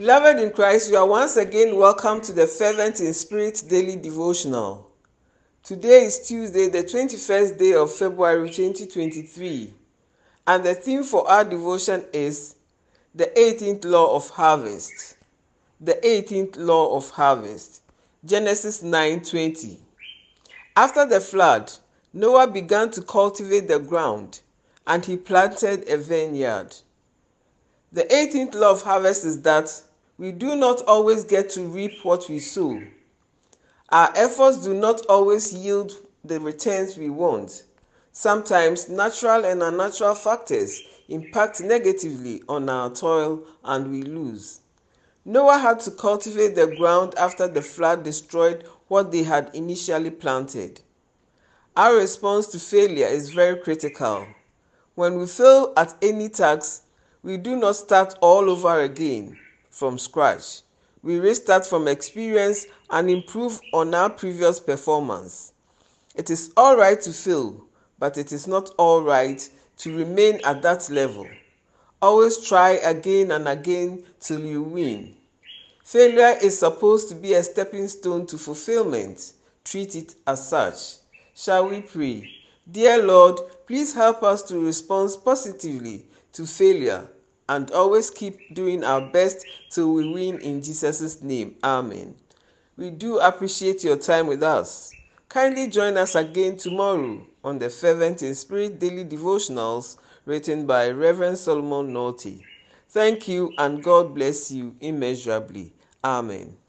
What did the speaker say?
Beloved in Christ, you are once again welcome to the Fervent in Spirit Daily Devotional. Today is Tuesday, the 21st day of February 2023, and the theme for our devotion is the 18th law of harvest. The 18th law of harvest. Genesis 9:20. After the flood, Noah began to cultivate the ground and he planted a vineyard. The 18th law of harvest is that we do not always get to reap what we sow. Our efforts do not always yield the returns we want. Sometimes natural and unnatural factors impact negatively on our toil and we lose. Noah had to cultivate the ground after the flood destroyed what they had initially planted. Our response to failure is very critical. When we fail at any task, we do not start all over again from scratch. We restart from experience and improve on our previous performance. It is all right to fail, but it is not all right to remain at that level. Always try again and again till you win. Failure is supposed to be a stepping stone to fulfillment. Treat it as such. Shall we pray? Dear Lord, please help us to respond positively to failure and always keep doing our best till we win in Jesus' name. Amen. We do appreciate your time with us. Kindly join us again tomorrow on the Fervent in Spirit Daily Devotionals written by Reverend Solomon Naughty. Thank you and God bless you immeasurably. Amen.